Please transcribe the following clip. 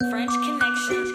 French Connection.